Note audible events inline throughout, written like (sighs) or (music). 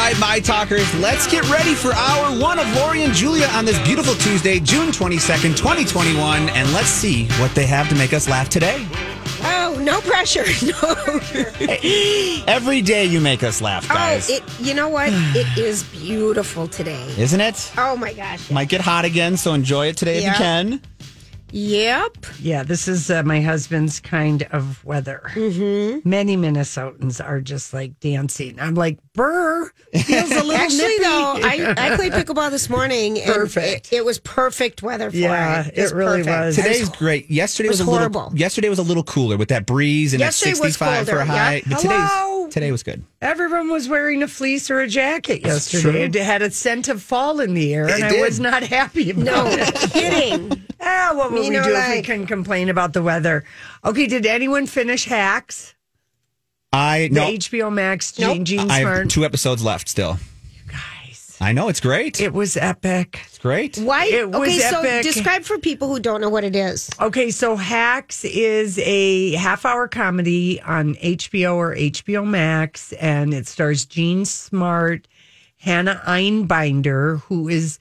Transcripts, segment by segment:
right, my talkers, let's get ready for hour one of Lori and Julia on this beautiful Tuesday, June 22nd, 2021. And let's see what they have to make us laugh today. Oh, no pressure. (laughs) No. Every day you make us laugh, oh, guys. Oh, it, you know what? It (sighs) is beautiful today. Isn't it? Oh my gosh. Might get hot again, so enjoy it today Yeah. if you can. Yep. Yeah, this is uh, my husband's kind of weather. Mm-hmm. Many Minnesotans are just like dancing. I'm like, Burr, feels a little Actually, nippy. though, I, I (laughs) played pickleball this morning. And Perfect. It, it was perfect weather for Yeah, it. it really perfect. was. Today's great. Yesterday was was, a horrible. little. Yesterday was a little cooler with that breeze and Yesterday at was 65 for a high. yeah. But Hello? today's today was good. Everyone was wearing a fleece or a jacket That's yesterday. true. It had a scent of fall in the air, and It I was not happy about No it. kidding. (laughs) Ah, what will Me we no do if we like. can complain about the weather? Okay, did anyone finish Hacks? I The no. HBO Max, Nope. Jane Jean I have Smart? two episodes left still. Guys, I know it's great. it was epic. It's great. Why? It was okay, so describe for people who don't know what it is. Okay, so Hacks is a half hour comedy on HBO or HBO Max, and it stars Jean Smart, Hannah Einbinder, who is,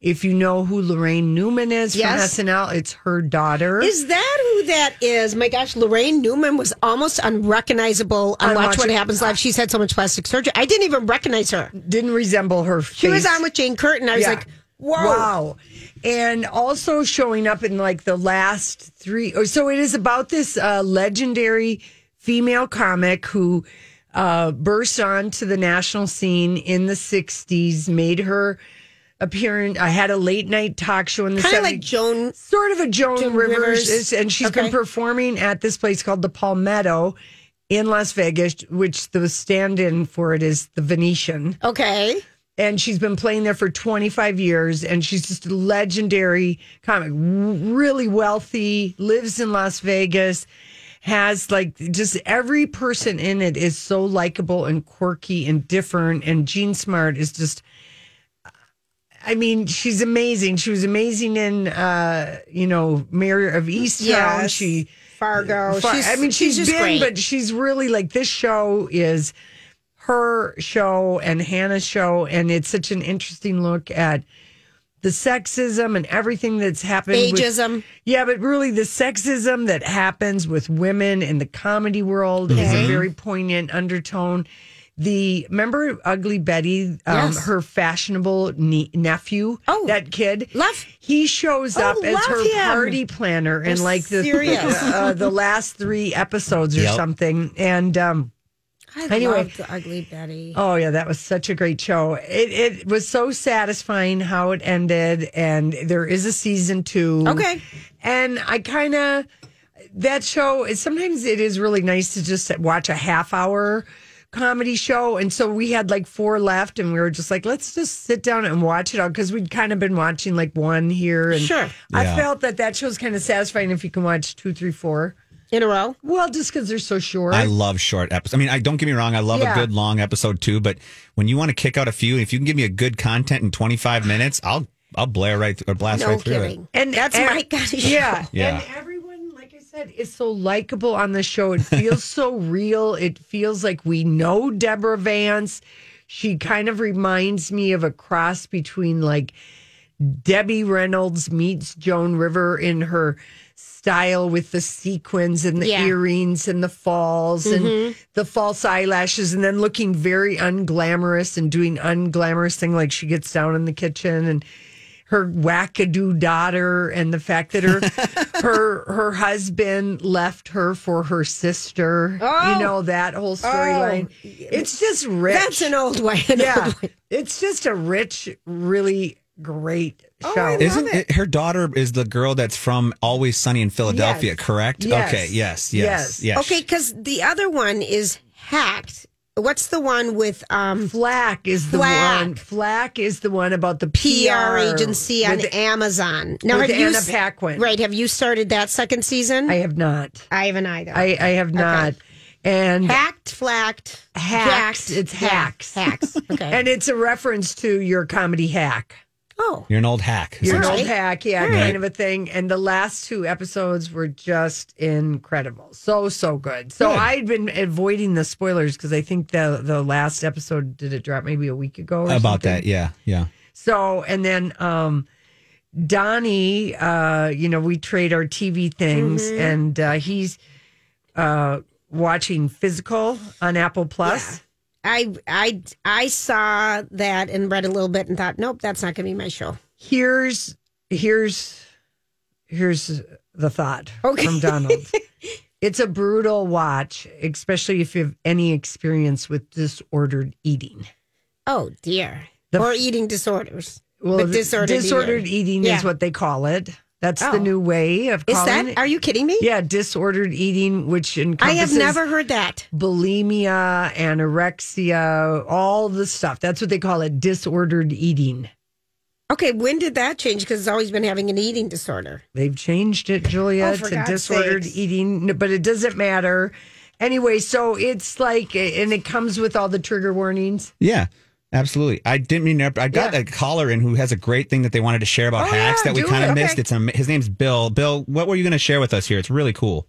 if you know who Laraine Newman is Yes. from SNL, it's her daughter. Is that who that is? My gosh, Laraine Newman was almost unrecognizable on Watch Watch What Happens Live. She's had so much plastic surgery. I didn't even recognize her. Didn't resemble her. She was on with Jane Curtin. I was Yeah. like, whoa. Wow. And also showing up in like the last three. oh, So it is about this uh, legendary female comic who uh, burst onto the national scene in the 60s, made her appearance. I had a late night talk show in the Kind of like Joan. sort of a Joan, Joan Rivers, Rivers. and she's been performing at this place called the Palmetto in Las Vegas, which the stand-in for it is the Venetian Okay. and she's been playing there for 25 years and she's just a legendary comic really wealthy lives in las vegas has like just every person in it is so likable and quirky and different and jean smart is just I mean, she's amazing. She was amazing in, uh, you know, Mare of Easttown. Yes. She Fargo. Far- she's, I mean, she's just been, great. but she's really like this show is her show and Hannah's show, and it's such an interesting look at the sexism and everything that's happened. with- Ageism. yeah, but really the sexism that happens with women in the comedy world is a very poignant undertone. The remember Ugly Betty, um, Yes. her fashionable nie- nephew, Oh, that kid, love- He shows Oh, up as love her him. party planner in Oh, like the (laughs) uh, the last three episodes or Yep. something, and. um I Anyway. love Ugly Betty. Oh yeah, that was such a great show. It it was so satisfying how it ended, and there is a season two. Okay. and I kind of that show. Sometimes it is really nice to just watch a half hour comedy show, and so we had like four left, and we were just like, let's just sit down and watch it all because we'd kind of been watching like one here, and Sure. I Yeah. felt that that show's kind of satisfying if you can watch two, three, four. In a row. Well, just because they're so short. I love short episodes. I mean, I don't get me wrong. I love Yeah. a good long episode too. But when you want to kick out a few, if you can give me a good content in 25 minutes, I'll I'll blare right th- or blast No right through it. And That's and- my kind of show. Yeah, Yeah. And everyone, said, is so likable on the show. It feels so (laughs) real. It feels like we know Deborah Vance. She kind of reminds me of a cross between like Debbie Reynolds meets Joan River in her style with the sequins and the Yeah. earrings and the falls and mm-hmm. the false eyelashes and then looking very unglamorous and doing unglamorous thing like she gets down in the kitchen and her wackadoo daughter and the fact that her (laughs) her her husband left her for her sister. Oh. you know oh. that whole storyline. Oh. it's just rich. That's an old way. An yeah. old way. It's just a rich, really great Oh, show. Isn't it, her daughter is the girl that's from Always Sunny in Philadelphia? Yes. Correct. Yes. Okay. Yes. Yes. Yes. Yes. Okay, because the other one is hacked. What's the one with um Flack is the Flack. one. Flack is the one about the PR agency on with- Amazon? Now, have you Anna s- Paquin. Right? Have you started that second season? I have not. I haven't either. I, I have not. And hacked, flacked, hacks. jacked. It's Yeah, hacks. hacks. (laughs) Okay. and it's a reference to your comedy hack. Oh, You're an old hack. You're an old hack, yeah, All kind right. of a thing. And the last two episodes were just incredible. So, so good. So Good. I'd been avoiding the spoilers because I think the the last episode did it drop maybe a week ago or About something? that, yeah, yeah. So, and then um Donnie, uh, you know, we trade our TV things Mm-hmm. and uh he's uh watching Physical on Apple Plus. I I I saw that and read a little bit and thought, nope, that's not going to be my show. Here's here's here's the thought Okay. from Donald. (laughs) it's a brutal watch, especially if you have any experience with disordered eating. Oh dear, The or eating disorders. Well, disordered disordered eating. eating, Yeah. is what they call it. That's Oh. the new way of calling. Is that? it. Are you kidding me? yeah, disordered eating, which encompasses. I have never heard that. bulimia, anorexia, all the stuff. That's what they call it, disordered eating. Okay, when did that change? Because it's always been having an eating disorder. They've changed it, Julia, Oh, to God's disordered sakes. eating, but it doesn't matter. Anyway, so it's like, and it comes with all the trigger warnings. Yeah, absolutely. I didn't mean to. I got Yeah. a caller in who has a great thing that they wanted to share about Oh, hacks yeah, that we do kind it. of missed. Okay. It's his name's Bill. Bill, what were you going to share with us here? It's really cool.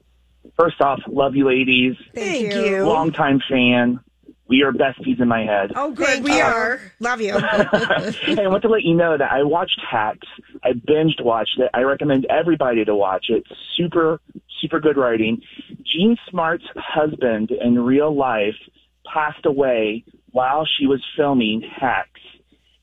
First off, love you ladies. Thank you. Longtime fan. We are besties in my head. Oh, good. Thank we you. are. Love you. (laughs) hey, I want to let you know that I watched Hacks. I binged watched it. I recommend everybody to watch it. Super, super good writing. Jean Smart's husband in real life passed away while she was filming Hacks.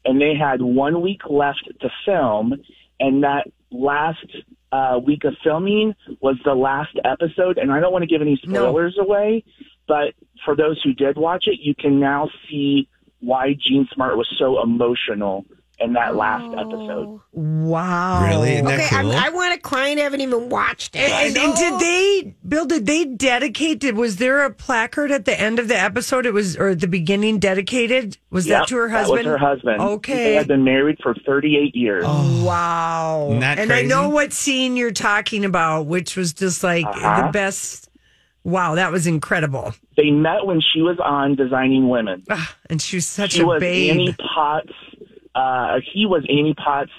And they had one week left to film. And that last uh, week of filming was the last episode. And I don't want to give any No. spoilers away, but for those who did watch it, you can now see why Jean Smart was so emotional in that last episode. Wow. Really? Isn't Okay, I'm, cool? I want to cry and haven't even watched it. And, and did they, Bill? Did they dedicate? Did was there a placard at the end of the episode? It was, or at the beginning, dedicated? Was Yep, that to her That husband? was her husband. Okay. They had been married for 38 years. Wow. Isn't that and I know what scene you're talking about, which was just like Uh-huh. the best. Wow, that was incredible. They met when she was on Designing Women. Ah, and she was such She a was babe. Annie Potts. Uh, he was Annie Potts'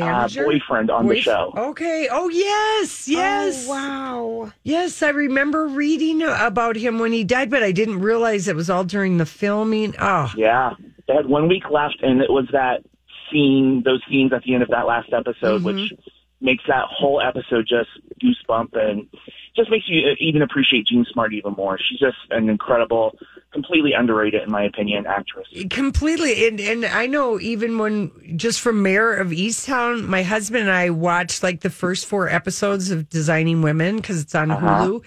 uh, boyfriend on the show. Okay. Oh yes, yes, Oh, wow. yes. I remember reading about him when he died, but I didn't realize it was all during the filming. Oh, Yeah, they had one week left, and it was that scene, those scenes at the end of that last episode, Mm-hmm. which makes that whole episode just goosebump and just makes you even appreciate Jean Smart even more. She's just an incredible, completely underrated, in my opinion, actress. completely. And and I know even when just from Mare of Easttown, my husband and I watched like the first four episodes of Designing Women because it's on uh-huh. Hulu.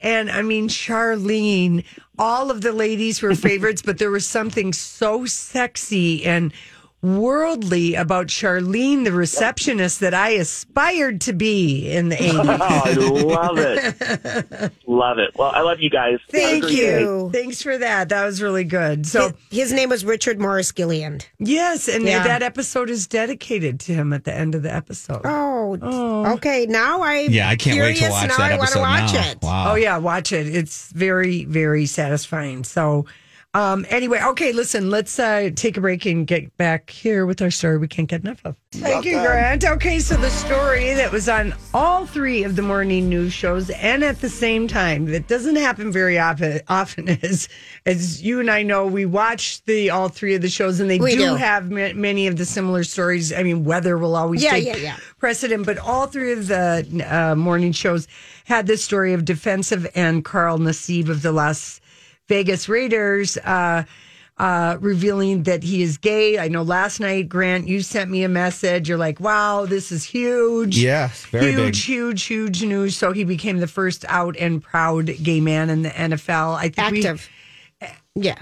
And I mean, Charlene, all of the ladies were favorites, but there was something so sexy and worldly about Charlene, the receptionist, that I aspired to be in the 80s. (laughs) Oh, I love it. love it. Well, I love you guys. Thank great day. you. Thanks for that. That was really good. So, His name was Richard Morris Gilliland. yes, and Yeah. that episode is dedicated to him at the end of the episode. Oh, oh. okay. Now I yeah, I can't wait to watch now that I want episode to watch now. it. Wow. Oh yeah, watch it. It's very very satisfying. So um anyway, okay, listen, let's uh take a break and get back here with our story we can't get enough of. Thank you, Grant. Okay, so the story that was on all three of the morning news shows and at the same time, that doesn't happen very often often as as you and I know, we watch the all three of the shows and they do, do. have ma- many of the similar stories. I mean, weather will always Yeah, take yeah, yeah. precedent, but all three of the uh, morning shows had this story of defensive and Carl Nassib of the Las Vegas Raiders uh, uh, revealing that he is gay. I know last night, Grant, you sent me a message. You're like, wow, this is huge. Yes, very huge, big. huge, huge news. So he became the first out and proud gay man in the NFL. I think we- Yeah.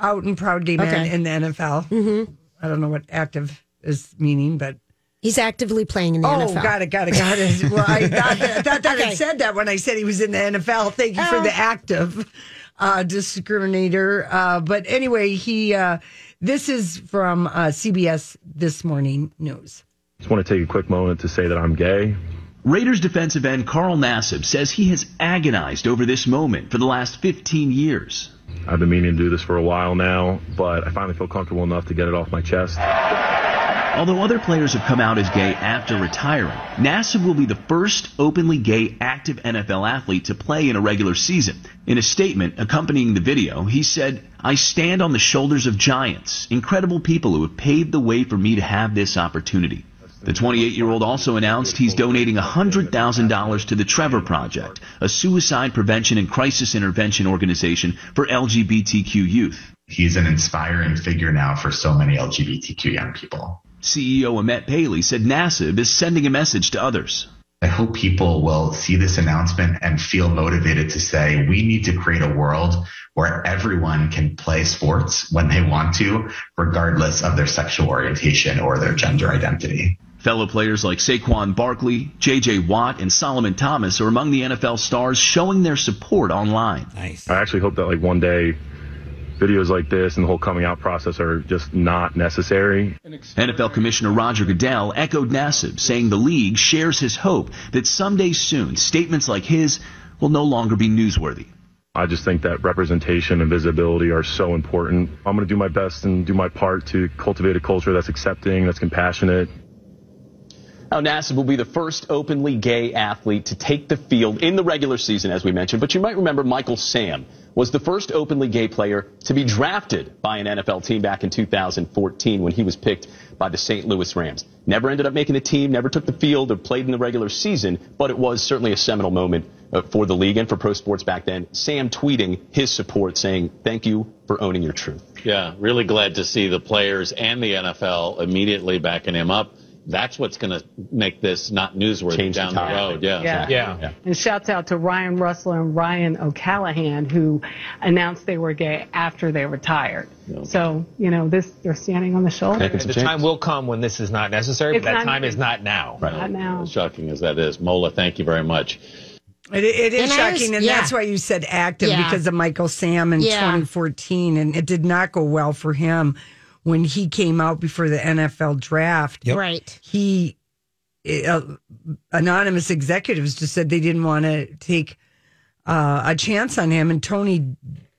out and proud gay man Okay. in the NFL. Mm-hmm. I don't know what active is meaning, but He's actively playing in the Oh, NFL. Oh, got it, got it, got it. Well, I thought (laughs) that, I thought that Okay. it said that when I said he was in the NFL. Thank you for Oh. the active uh, discriminator. Uh, but anyway, he. Uh, this is from uh, CBS This Morning News. Just want to take a quick moment to say that I'm gay. Raiders defensive end Carl Nassib says he has agonized over this moment for the last 15 years. I've been meaning to do this for a while now, but I finally feel comfortable enough to get it off my chest. Although other players have come out as gay after retiring, Nassib will be the first openly gay active NFL athlete to play in a regular season. In a statement accompanying the video, he said, I stand on the shoulders of giants, incredible people who have paved the way for me to have this opportunity. The 28 year old also announced he's donating $100,000 to the Trevor Project, a suicide prevention and crisis intervention organization for LGBTQ youth. He's an inspiring figure now for so many LGBTQ young people. CEO Amit Paley said Nassib is sending a message to others. I hope people will see this announcement and feel motivated to say we need to create a world where everyone can play sports when they want to, regardless of their sexual orientation or their gender identity. Fellow players like Saquon Barkley, J.J. Watt, and Solomon Thomas are among the NFL stars showing their support online. Nice. I actually hope that like one day videos like this and the whole coming out process are just not necessary. NFL Commissioner Roger Goodell echoed Nassib, saying the league shares his hope that someday soon statements like his will no longer be newsworthy. I just think that representation and visibility are so important. I'm going to do my best and do my part to cultivate a culture that's accepting, that's compassionate, Now, Nassib will be the first openly gay athlete to take the field in the regular season, as we mentioned. But you might remember Michael Sam was the first openly gay player to be drafted by an NFL team back in 2014 when he was picked by the St. Louis Rams. Never ended up making the team, never took the field or played in the regular season, but it was certainly a seminal moment uh, for the league and for pro sports back then. Sam tweeting his support saying, thank you for owning your truth. Yeah, really glad to see the players and the NFL immediately backing him up. That's what's going to make this not newsworthy Change down the, tide. road. Yeah. Yeah. yeah. And shouts out to Ryan Russell and Ryan O'Callaghan who announced they were gay after they retired. So, you know, this they're standing on the shoulder. The changes. time will come when this is not necessary, It's but that not- time is not now. Not now. As shocking as that is. Mola, thank you very much. It, it is And I was- shocking, and yeah. that's why you said active Yeah. because of Michael Sam in Yeah. 2014, and it did not go well for him when he came out before the NFL draft. Yep. Right. He uh, anonymous executives just said they didn't want to take uh, a chance on him, and Tony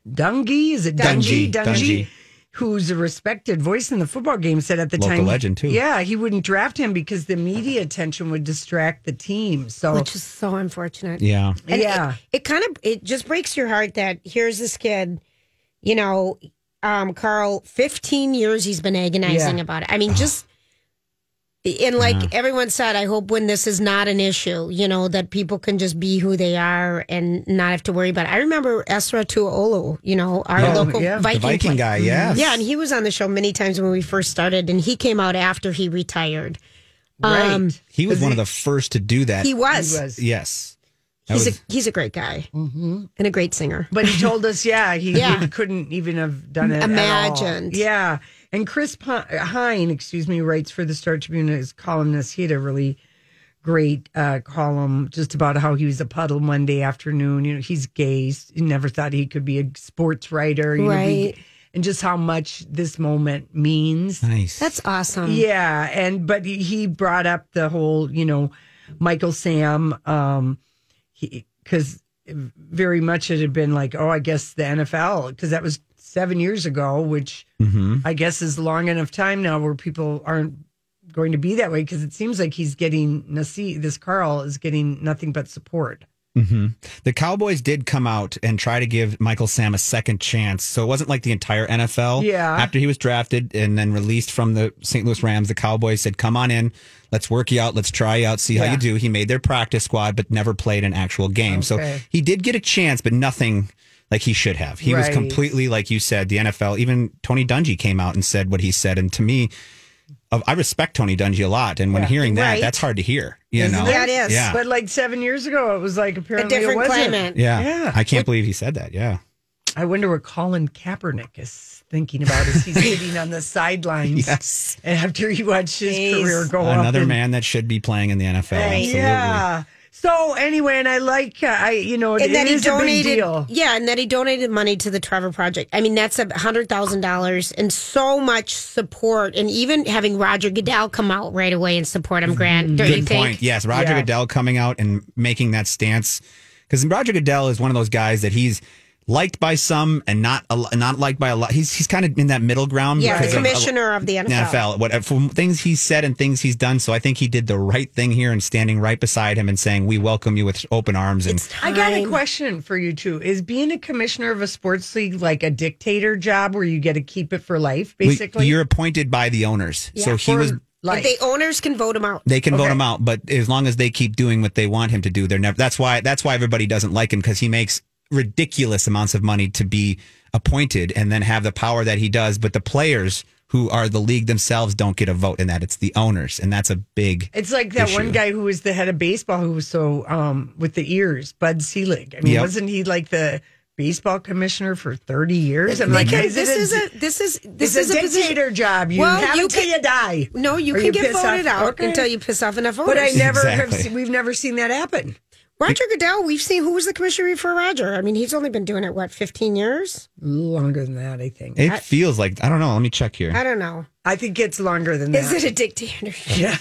Dungy is it Dungy Dungy, Dungy. Who's a respected voice in the football game said at the Local time, legend, too. Yeah, he wouldn't draft him because the media attention would distract the team. So, Which is so unfortunate. Yeah. And yeah, It, it kind of it just breaks your heart that here's this kid, you know, um, Carl, 15 years he's been agonizing Yeah. about it. I mean, just and like everyone said, I hope when this is not an issue, you know, that people can just be who they are and not have to worry about it. I remember Esera Tuaolo, you know, our Oh, local yeah. Viking, Viking guy, yes. Yeah, and he was on the show many times when we first started, and he came out after he retired. right. Um, He was one of the first to do that. He was. He was. Yes. That He's was- a he's a great guy and a great singer. But he told us, yeah, he, Yeah. he couldn't even have done it. at all. Imagined. Yeah. And Chris P- Hine, excuse me, writes for the Star Tribune as columnist. He had a really great uh, column just about how he was a puddle Monday afternoon. You know, he's gay. He never thought he could be a sports writer. You know, be- Right. and just how much this moment means. nice. That's awesome. Yeah, and but he- he brought up the whole, you know, Michael Sam, um, because very much it had been like, oh, I guess the NFL, because that was seven years ago, which Mm-hmm. I guess is long enough time now where people aren't going to be that way because it seems like he's getting Nasi, this Carl is getting nothing but support. Hmm The Cowboys did come out and try to give Michael Sam a second chance. So it wasn't like the entire NFL. Yeah. After he was drafted and then released from the St. Louis Rams, the Cowboys said, come on in. Let's work you out. Let's try you out, see how Yeah. you do. He made their practice squad, but never played an actual game. So he did get a chance, but nothing like he should have. He was completely, like you said, the NFL. Even Tony Dungy came out and said what he said. And to me, uh, I respect Tony Dungy a lot. And when Yeah. hearing that, Right. that's hard to hear. You Isn't know? it? Yeah, it is. Yeah. But like seven years ago, it was like A apparently it different wasn't. climate. Yeah. Yeah. I can't believe he said that. Yeah. I wonder what Colin Kaepernick is thinking about as he's (laughs) sitting on the sidelines Yes. after he watched his Jeez. career go up. Another and- man that should be playing in the NFL. Absolutely. Yeah. So anyway, and I like uh, I you know it And that he a big donated, deal. yeah, and that he donated money to the Trevor Project. I mean, that's a hundred thousand dollars and so much support, and even having Roger Goodell come out right away and support him. Grant, don't you Good think? point. Yes, Roger Yeah. Goodell coming out and making that stance because Roger Goodell is one of those guys that he's liked by some and not a, not liked by a lot. He's he's kind of in that middle ground. Yeah, the because of- commissioner of the NFL. NFL. What uh, from things he's said and things he's done. So I think he did the right thing here and standing right beside him and saying, "We welcome you with open arms." And I got a question for you too. Is being a commissioner of a sports league like a dictator job where you get to keep it for life, we- basically? you're appointed by the owners. so he For was. life. The owners can vote him out. They can vote him out, but as long as they keep doing what they want him to do, they're never. That's why. That's why everybody doesn't like him because he makes ridiculous amounts of money to be appointed and then have the power that he does. But the players who are the league themselves don't get a vote in that. It's the owners, and that's a big. It's like that one guy who was the head of baseball who was so um with the ears, Bud Selig. I mean, Yep. wasn't he like the baseball commissioner for 30 years? I'm like, can- is this it is a this is this is a a position- dictator job. You Well, have you until can- you die. No, you Or can get voted off- out okay. until you piss off enough voters. But I never have seen, we've never seen that happen. Roger Goodell, we've seen who was the commissioner for Roger. I mean, he's only been doing it what, 15 years? Longer than that, I think. It feels like I don't know. Let me check here. I don't know. I think it's longer than Is that. it a dictatorship? (laughs) yeah.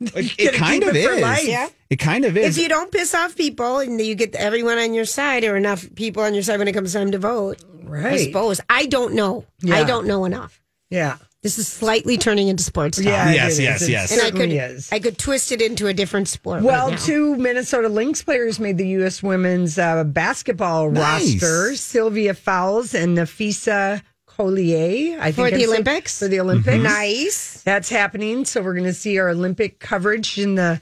It, gotta kind of it for is. life. Yeah. It kind of is. If you don't piss off people and you get everyone on your side or enough people on your side when it comes time to vote, right? I suppose. I don't know. I don't know enough. Yeah. This is slightly turning into sports talk. Yeah. Yes, it is. yes, It yes. And I could, is. I could twist it into a different sport. Well, right now. two Minnesota Lynx players made the U.S. women's uh, basketball Nice. roster: Sylvia Fowles and Napheesa Collier. I think For I'm the saying- Olympics? For the Olympics, nice. That's happening. So we're going to see our Olympic coverage in the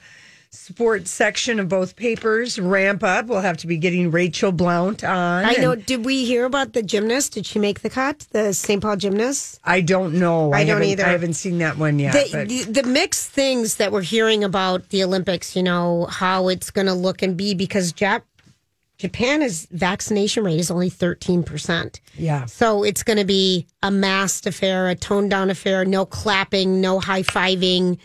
sports section of both papers ramp up. We'll have to be getting Rachel Blount on. I know. Did we hear about the gymnast? Did she make the cut? The St. Paul gymnast? I don't know. I don't haven't- either. I haven't seen that one yet. the, but- the, the mixed things that we're hearing about the Olympics, you know, how it's going to look and be because Jap- Japan's vaccination rate is only 13%. yeah. So it's going to be a masked affair, a toned down affair, no clapping, no high fiving.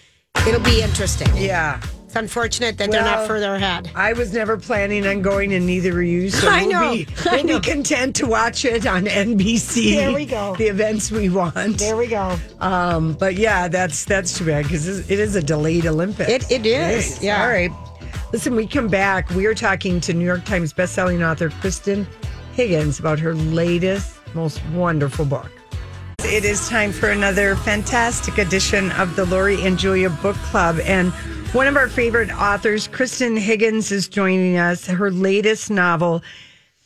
It'll be interesting. Yeah. It's unfortunate that they're not Well, further ahead. I was never planning on going, and neither are you. So (laughs) I we'll know. Be, I we'll know. be content to watch it on NBC. There we go. The events we want. There we go. Um, but yeah, that's that's too bad because it is a delayed Olympics. It- it is, Jeez. yeah. All right. Listen, we come back. We are talking to New York Times bestselling author Kristan Higgins about her latest, most wonderful book. It is time for another fantastic edition of the Lori and Julia Book Club. And one of our favorite authors, Kristan Higgins, is joining us. Her latest novel,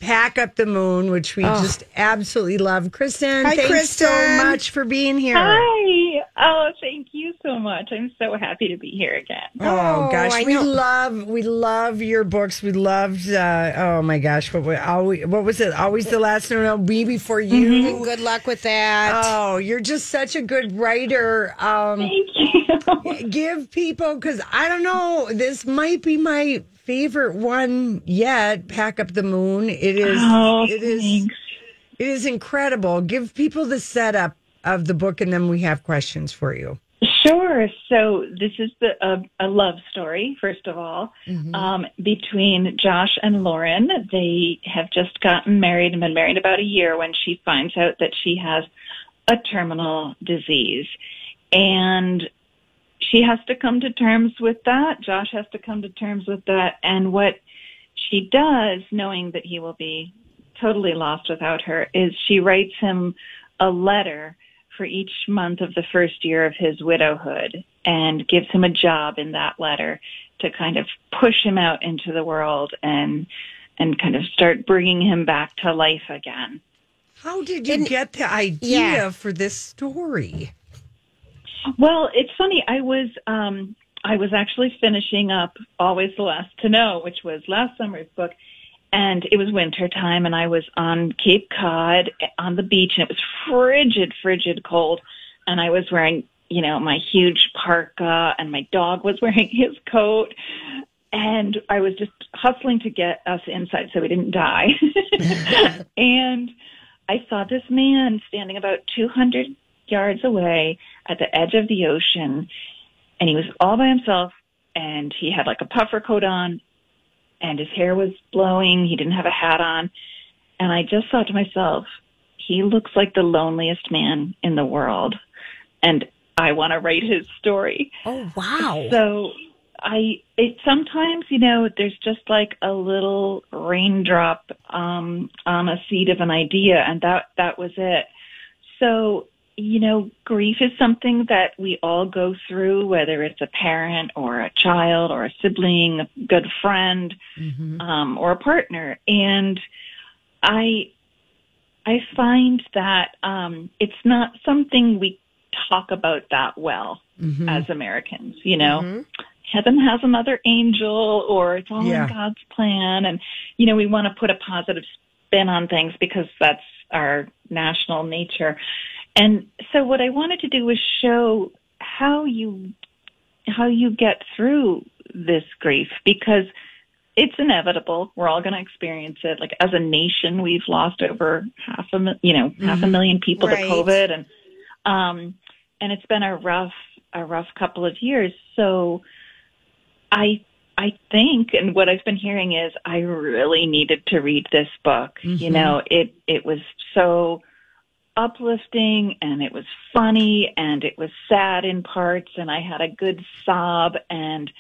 Pack Up the Moon, which we oh. just absolutely love. Kristan, Hi, thanks Kristan. so much for being here. Hi. Oh, thank you so much. I'm so happy to be here again. Oh, Oh, gosh, we love we love your books. We loved. Uh, oh my gosh, what wa- always, what was it? Always the last one. No, me before you. Good luck with that. Oh, you're just such a good writer. Um, Thank you. (laughs) give people because I don't know. This might be my favorite one yet. Pack up the moon. It is. Oh, it is. thanks. It is incredible. Give people the setup of the book, and then we have questions for you. Sure. So this is the a, a love story, first of all, um, between Josh and Lauren. They have just gotten married and been married about a year when she finds out that she has a terminal disease, and she has to come to terms with that. Josh has to come to terms with that, and what she does, knowing that he will be totally lost without her, is she writes him a letter for each month of the first year of his widowhood and gives him a job in that letter to kind of push him out into the world and and kind of start bringing him back to life again. How did you get the idea yeah. for this story? Well, it's funny. I was um, I was actually finishing up Always the Last to Know, which was last summer's book, and it was winter time, and I was on Cape Cod on the beach, and it was frigid, frigid cold, and I was wearing you know my huge parka, and my dog was (laughs) wearing his coat. And I was just hustling to get us inside so we didn't die. (laughs) and I saw this man standing about 200 yards away at the edge of the ocean, and he was all by himself, and he had like a puffer coat on, and his hair was blowing. He didn't have a hat on. And I just thought to myself, he looks like the loneliest man in the world. And I want to write his story. Oh, wow. So I it sometimes you know there's just like a little raindrop um, on a seed of an idea, and that that was it. So you know, grief is something that we all go through, whether it's a parent or a child or a sibling, a good friend, um, or a partner. And I, I find that um, it's not something we talk about that well as Americans. You know, heaven has another angel, or it's all Yeah. in God's plan, and you know, we want to put a positive spin on things because that's our national nature. And so what I wanted to do was show how you how you get through this grief because it's inevitable. We're all going to experience it. Like as a nation, we've lost over half a you know half a million people Right. to COVID, and um, and it's been a rough a rough couple of years. So I I think, and what I've been hearing is, I really needed to read this book. You know, it it was so uplifting and it was funny and it was sad in parts and I had a good sob and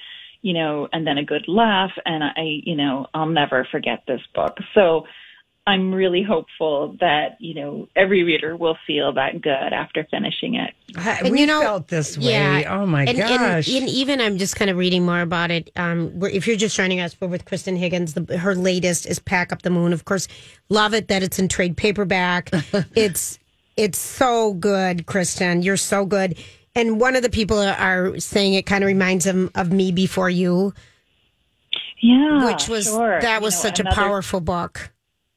you know and then a good laugh and I you know I'll never forget this book. So I'm really hopeful that you know every reader will feel that good after finishing it. And you we know- felt this way. Yeah. Oh my and, gosh. And, and even I'm just kind of reading more about it. Um, if you're just joining us, we're with Kristan Higgins. The, her latest is "Pack Up the Moon." Of course, love it that it's in trade paperback. (laughs) it's it's so good, Kristan. You're so good. And one of the people are saying it kind of reminds them of me before you, Yeah, which was sure. that You was know, such a powerful book.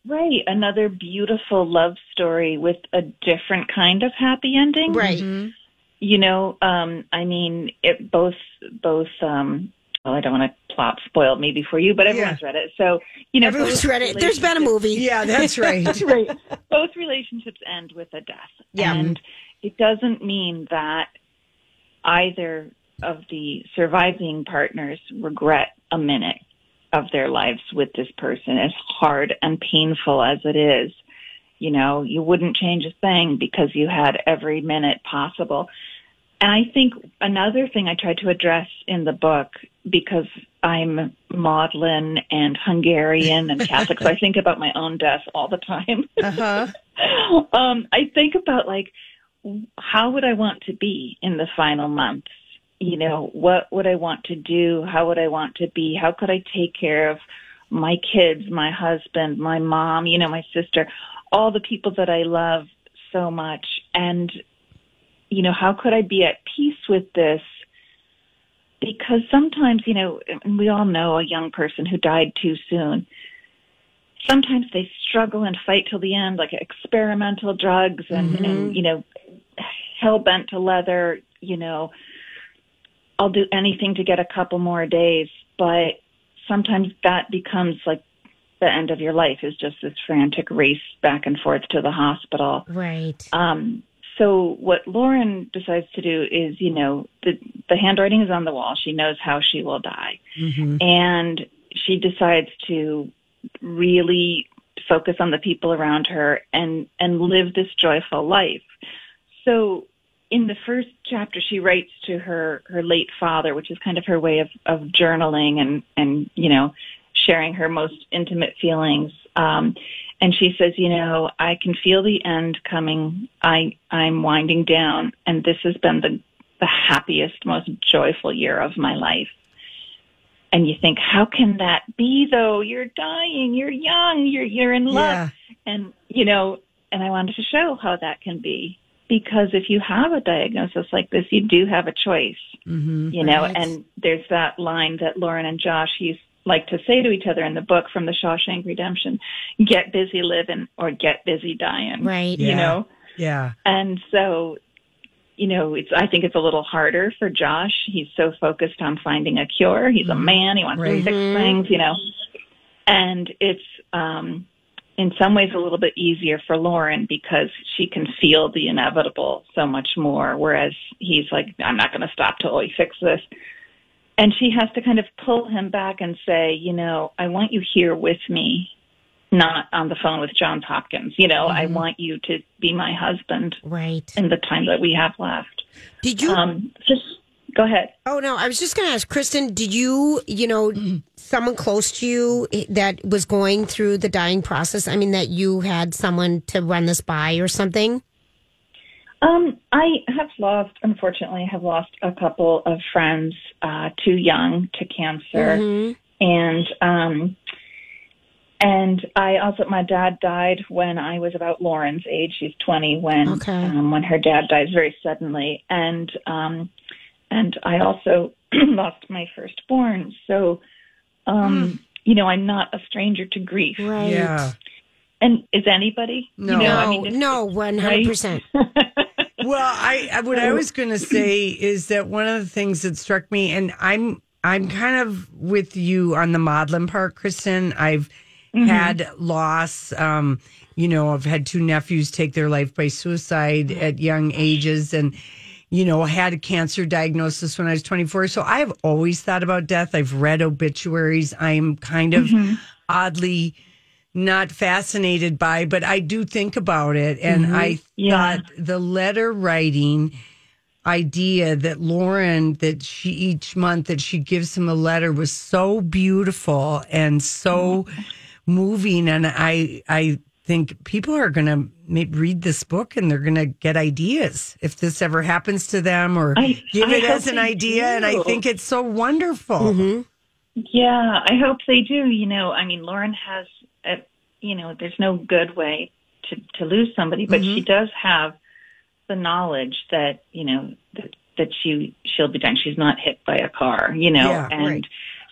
Right, another beautiful love story with a different kind of happy ending. Right. You know, um, I mean, it both both. Um, well, I don't want to plot spoil maybe for you, but everyone's read it, so you know. Everyone's read it. There's been a movie. yeah, (laughs) that's right. That's right. Both relationships end with a death. Yeah. And it doesn't mean that either of the surviving partners regret a minute of their lives with this person, as hard and painful as it is. You know, you wouldn't change a thing because you had every minute possible. And I think another thing I tried to address in the book, because I'm maudlin and Hungarian and Catholic, so I (laughs) think about my own death all the time. Uh-huh. (laughs) um, I think about like, how would I want to be in the final months? You know, what would I want to do? How would I want to be? How could I take care of my kids, my husband, my mom, you know, my sister, all the people that I love so much? And, you know, how could I be at peace with this? Because sometimes, you know, and we all know a young person who died too soon sometimes they struggle and fight till the end, like experimental drugs and, and you know, hell bent to leather. You know, I'll do anything to get a couple more days, but sometimes that becomes like the end of your life is just this frantic race back and forth to the hospital. Right. Um, so what Lauren decides to do is, you know, the the handwriting is on the wall. She knows how she will die, and she decides to really focus on the people around her and and live this joyful life. So in the first chapter she writes to her her late father, which is kind of her way of of journaling and and you know sharing her most intimate feelings. Um and she says, you know, I can feel the end coming. I I'm winding down and this has been the the happiest, most joyful year of my life. And you think, how can that be though? You're dying, you're young, you're you're in love. Yeah. And you know, and I wanted to show how that can be. Because if you have a diagnosis like this, you do have a choice. Mm-hmm. you know, Right. and there's that line that Lauren and Josh used like to say to each other in the book from the Shawshank Redemption, get busy living or get busy dying. Right. You Yeah. know? Yeah. And so, you know, it's I think it's a little harder for Josh. He's so focused on finding a cure. He's a man, he wants to fix things, you know. And it's um in some ways a little bit easier for Lauren because she can feel the inevitable so much more, whereas he's like, I'm not gonna stop till we fix this. And she has to kind of pull him back and say, you know, I want you here with me, not on the phone with Johns Hopkins. You know, I want you to be my husband Right. in the time that we have left. Did you Um, just Go ahead. Oh no, I was just going to ask, Kristan. Did you, you know, someone close to you that was going through the dying process? I mean, that you had someone to run this by or something? Um, I have lost, unfortunately, I have lost a couple of friends uh, too young to cancer, Mhm. and um, and I also my dad died when I was about Lauren's age. She's twenty when Okay. um, when her dad dies very suddenly, and um, and I also (clears throat) lost my firstborn. So, um, you know, I'm not a stranger to grief. Right. Yeah. And is anybody? No. You know, no, I mean, no, one hundred percent. (laughs) Well, I I- what I was going to say is that one of the things that struck me, and I'm I'm kind of with you on the maudlin part, Kristan. I've had loss. Um, you know, I've had two nephews take their life by suicide at young ages, and you know, had a cancer diagnosis when I was 24. So I have always thought about death. I've read obituaries. I'm kind of oddly not fascinated by, but I do think about it. And mm-hmm. I Yeah. thought the letter writing idea that Lauren, that she each month that she gives him a letter was so beautiful and so moving. And I, I think people are going to read this book and they're going to get ideas if this ever happens to them or I- give I it as an idea. And I think it's so wonderful. Mm-hmm. Yeah, I hope they do. You know, I mean, Lauren has, a, you know, there's no good way to to lose somebody, but Mm-hmm. she does have the knowledge that you know that, that she she'll be done. She's not hit by a car, you know, Yeah, and right.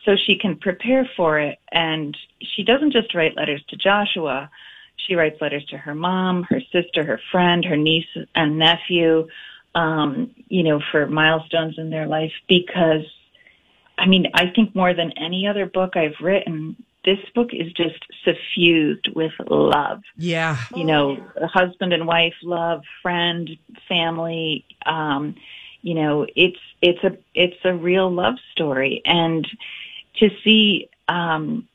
so she can prepare for it. And she doesn't just write letters to Joshua; she writes letters to her mom, her sister, her friend, her niece and nephew. Um, you know, for milestones in their life because I mean, I think more than any other book I've written, this book is just suffused with love. Yeah. You know, husband and wife love, friend, family. Um, you know, it's it's a it's a real love story, and to see um,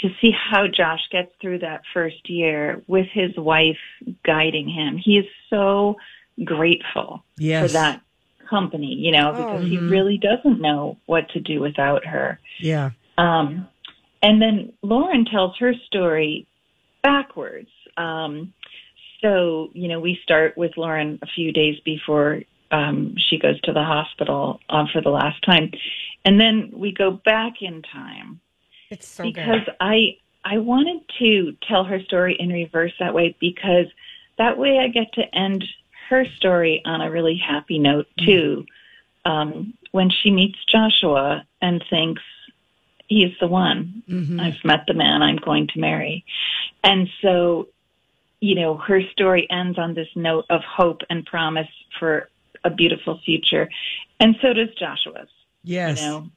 to see how Josh gets through that first year with his wife guiding him, he is so grateful Yes. for that company. You know, because he mhm. really doesn't know what to do without her. Yeah. Um, and then Lauren tells her story backwards. Um, so, you know, we start with Lauren a few days before um, she goes to the hospital um, for the last time. And then we go back in time It's so because good. I I wanted to tell her story in reverse that way because that way I get to end her story on a really happy note too. Um, when she meets Joshua and thinks he's the one, I've met the man I'm going to marry, and so you know her story ends on this note of hope and promise for a beautiful future, and so does Joshua's. Yes. You know,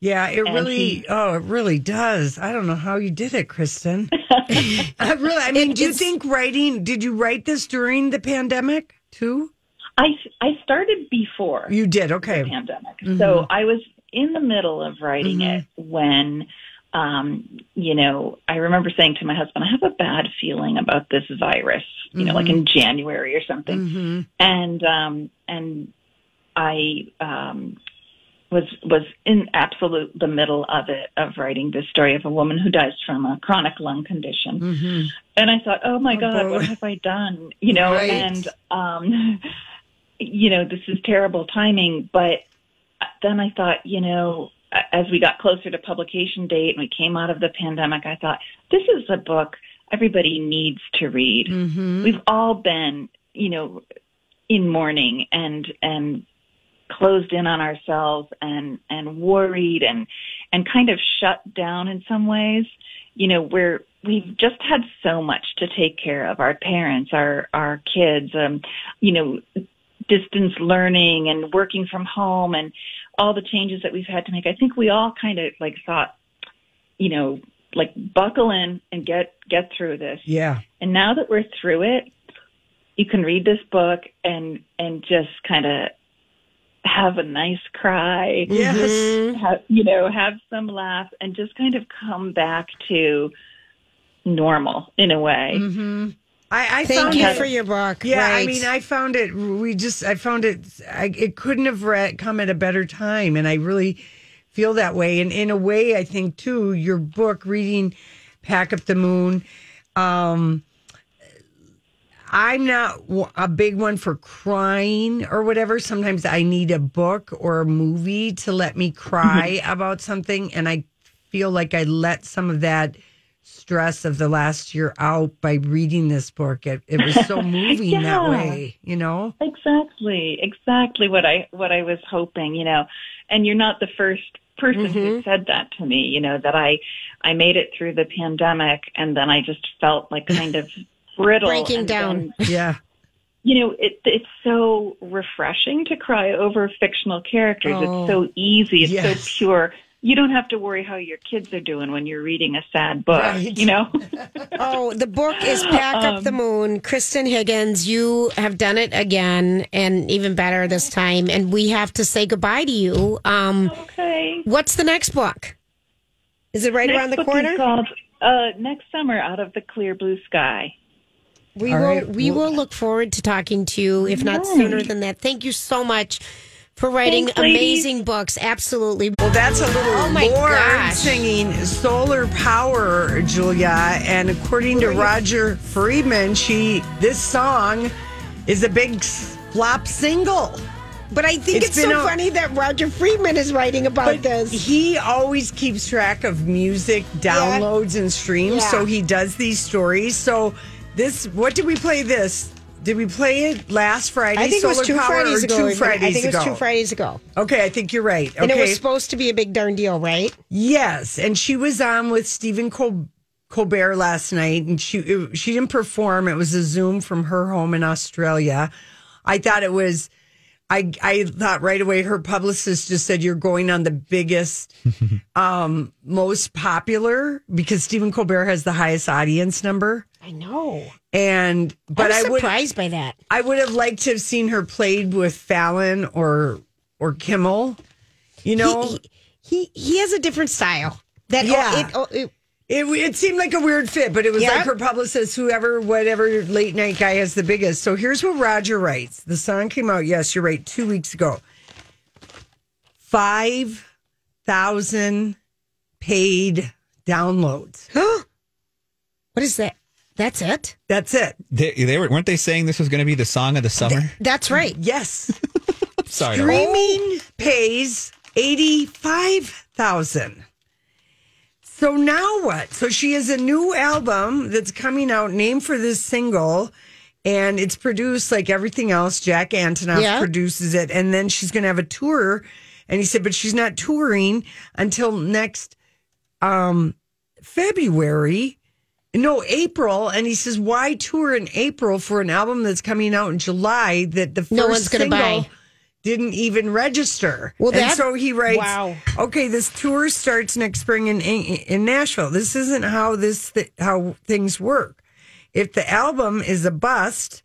Yeah, it And really. he- oh, it really does. I don't know how you did it, Kristan. (laughs) (laughs) I really. I mean, do you think writing? Did you write this during the pandemic too? I I started before. You did. Okay. pandemic. Mhm. So I was in the middle of writing Mhm. it when, um, you know, I remember saying to my husband, I have a bad feeling about this virus, you know, like in January or something. Mm-hmm. And, um, and I, um, was was in absolute the middle of it of writing this story of a woman who dies from a chronic lung condition Mm-hmm. and I thought, oh my Oh, God, boy. what have I done? You know, Right. and, um, (laughs) you know, this is terrible timing. But then I thought, you know, as we got closer to publication date and we came out of the pandemic, I thought, this is a book everybody needs to read. Mm-hmm. We've all been, you know, in mourning and, and, closed in on ourselves and and worried and and kind of shut down in some ways you know we're we've just had so much to take care of our parents our our kids um you know distance learning and working from home and all the changes that we've had to make i think we all kind of like thought you know like buckle in and get get through this Yeah. and now that we're through it you can read this book and and just kind of have a nice cry Yes. have, you know, have some laugh and just kind of come back to normal in a way. Mm-hmm. I, I Thank found you it- for your book. Yeah, I mean, I found it. We just, I found it. I, it couldn't have re- come at a better time, and I really feel that way. And in a way, I think too, your book, reading "Pack Up the Moon." Um, I'm not a big one for crying or whatever. Sometimes I need a book or a movie to let me cry about something, and I feel like I let some of that stress of the last year out by reading this book. It, it was so (laughs) moving that way, you know? Exactly, exactly what I what I was hoping, you know. And you're not the first person who mm-hmm. said that to me, you know, that I I made it through the pandemic and then I just felt like kind of (laughs) brittle Breaking down. then, Yeah. you know, it it's so refreshing to cry over fictional characters. Oh. it's so oh, easy, it's Yes. so pure. You don't have to worry how your kids are doing when you're reading a sad book, Right. you know. (laughs) Oh, the book is Pack Up Um, the Moon. Kristan Higgins, you have done it again and even better this time. And we have to say goodbye to you. Um, okay. what's the next book? Is it right Next around the book corner? Is called uh, Next Summer Out of the Clear Blue Sky. We All will right. we will look forward to talking to you, if not sooner than that. Thank you so much for writing Thanks, ladies. amazing books. Absolutely. Well, that's a little Oh, my Lorde gosh. singing Solar Power, Julia. And according to Roger Friedman, she this song is a big flop single. But I think It's it's, so been a- funny that Roger Friedman is writing about But this. he always keeps track of music downloads and streams, Yeah. so he does these stories. So this, what did we play? This did we play it last Friday? I think it was two Power, Fridays or ago. Two. Fridays I think it was ago. two Fridays ago. Okay, I think you're right. Okay, And it was supposed to be a big darn deal, right? Yes, and she was on with Stephen Col- Colbert last night, and she it, she didn't perform. It was a Zoom from her home in Australia. I thought it was. I I thought right away her publicist just said you're going on the biggest, (laughs) um, most popular because Stephen Colbert has the highest audience number, I know. And but I I, was would surprised by that. I would have liked to have seen her played with Fallon or or Kimmel. You know, he, he he has a different style. That Yeah. it, oh, it, It, it seemed like a weird fit, but it was Yeah. like her publicist, whoever, whatever late night guy has the biggest. So here's what Roger writes. The song came out, yes, you're right, two weeks ago. 5,000 paid downloads. Huh? (gasps) what is that? That's it. That's it. They, they were weren't they saying this was going to be the song of the summer? That's right. Yes. (laughs) Sorry. Streaming pays 85,000. So now what? So she has a new album that's coming out named for this single and it's produced like everything else. Jack Antonoff Yeah. produces it and then she's going to have a tour and he said but she's not touring until next um February. No, April. And he says, why tour in April for an album that's coming out in July that the first No one's gonna single buy. didn't even register. Well, and that- so he writes, wow. okay, this tour starts next spring in, in, in Nashville. This isn't how this, th- how things work. If the album is a bust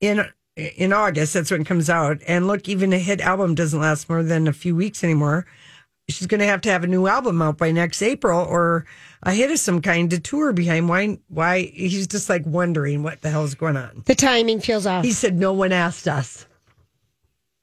in, in August, that's when it comes out. And look, even a hit album doesn't last more than a few weeks anymore. She's going to have to have a new album out by next April or a hit of some kind to tour behind. Why? Why? He's just like wondering what the hell's going on. The timing feels off. He said, no one asked us.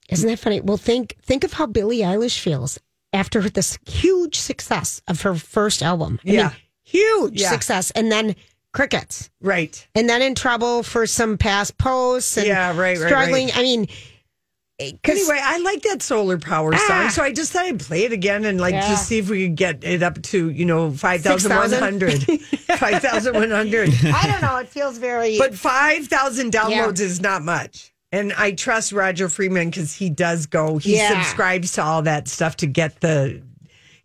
Isn't that funny? Well, think think of how Billie Eilish feels after this huge success of her first album. I Yeah. mean, huge Yeah. success, and then crickets, Right. and then in trouble for some past posts. And Yeah, right, right, Struggling. right. I mean, Anyway, I like that solar power Ah. song, so I just thought I'd play it again and like Yeah. just see if we could get it up to you know five thousand one 6,000? hundred, (laughs) five thousand one hundred. I don't know. It feels very. But five thousand downloads is not much, and I trust Roger Friedman because he does go. He Yeah. subscribes to all that stuff to get the.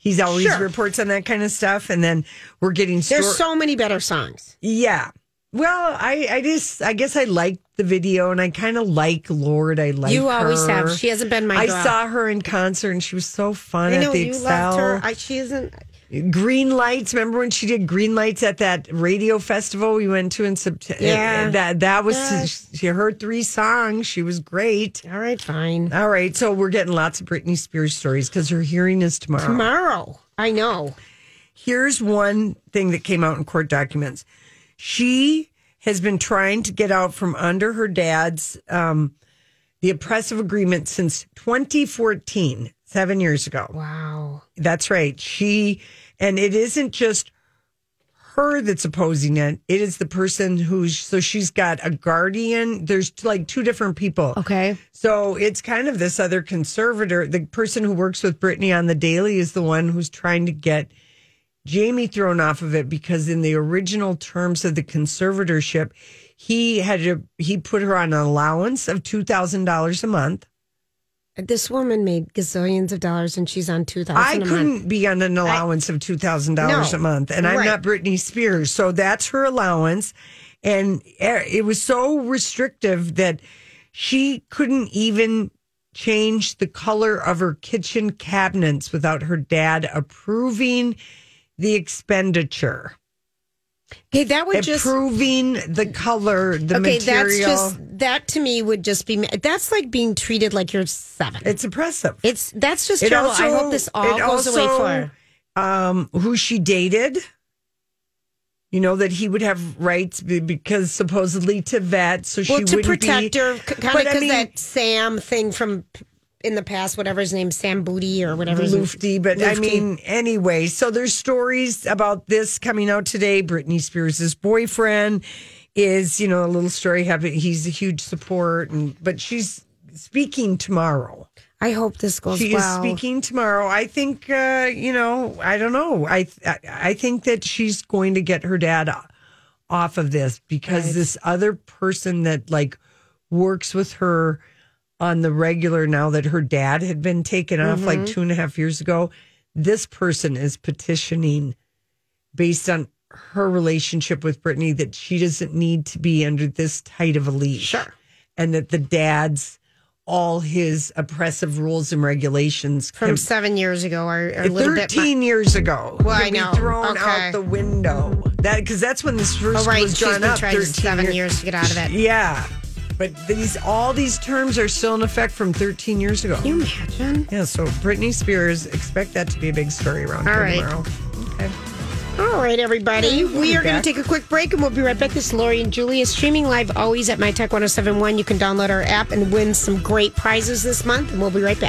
He's always Sure. reports on that kind of stuff, and then we're getting. there's so many better songs. yeah. Well, I I just I guess I like the video, and I kind of like Lorde. I like you always her. have. She hasn't been my. I saw her in concert and she was so fun I at know the you Excel. loved her. I, she isn't. Green lights. Remember when she did green lights at that radio festival we went to in September? Eh, eh, yeah. that that was Yeah. she heard three songs. She was great. All right, fine. All right, so we're getting lots of Britney Spears stories because her hearing is tomorrow. Tomorrow, I know. Here's one thing that came out in court documents. She has been trying to get out from under her dad's um, the oppressive agreement since 2014, seven years ago. Wow. That's right. She, and it isn't just her that's opposing it. It is the person who's, so she's got a guardian. There's like two different people. Okay. So it's kind of this other conservator. The person who works with Britney on the daily is the one who's trying to get Jamie thrown off of it because in the original terms of the conservatorship, he had to, he put her on an allowance of two thousand dollars a month. This woman made gazillions of dollars and she's on two thousand. I a month. couldn't be on an allowance of two thousand dollars No. a month, and I'm Right. not Britney Spears, so that's her allowance. And eh, it was so restrictive that she couldn't even change the color of her kitchen cabinets without her dad approving the expenditure. Okay, that would just approving the color, the okay. material. That's just that to me would just be that's like being treated like you're seven. It's oppressive. It's that's just It terrible. I also- hope this all goes away for um, who she dated. You know that he would have rights because supposedly to vet, so she Well, to wouldn't protect be, her, kind of But I because mean, that Sam thing from in the past, whatever his name, Sam Booty or whatever. Lutfi, but I mean, anyway, so there's stories about this coming out today. Britney Spears' boyfriend is, you know, a little story. He's a huge support, and but she's speaking tomorrow. I hope this goes She is speaking tomorrow. I think, uh, you know, I don't know. I I- I think that she's going to get her dad off of this because Right. this other person that like works with her on the regular now that her dad had been taken off like Mhm. two and a half years ago, this person is petitioning based on her relationship with Britney that she doesn't need to be under this tight of a leash. Sure. And that the dad's all his oppressive rules and regulations from can- seven years ago or, or a little bit. 13 years ago. Well, I know. thrown Okay. out the window. That because that's when this first Oh, right. was drawn up. trying 13 seven years to get out of it. Yeah, but these all these terms are still in effect from 13 years ago. Can you imagine? Yeah. So Britney Spears, expect that to be a big story around All here right. tomorrow. Okay. All right, everybody. We are going to take a quick break and we'll be right back. This is Lori and Julia streaming live always at MyTalk 1071. You can download our app and win some great prizes this month, and we'll be right back.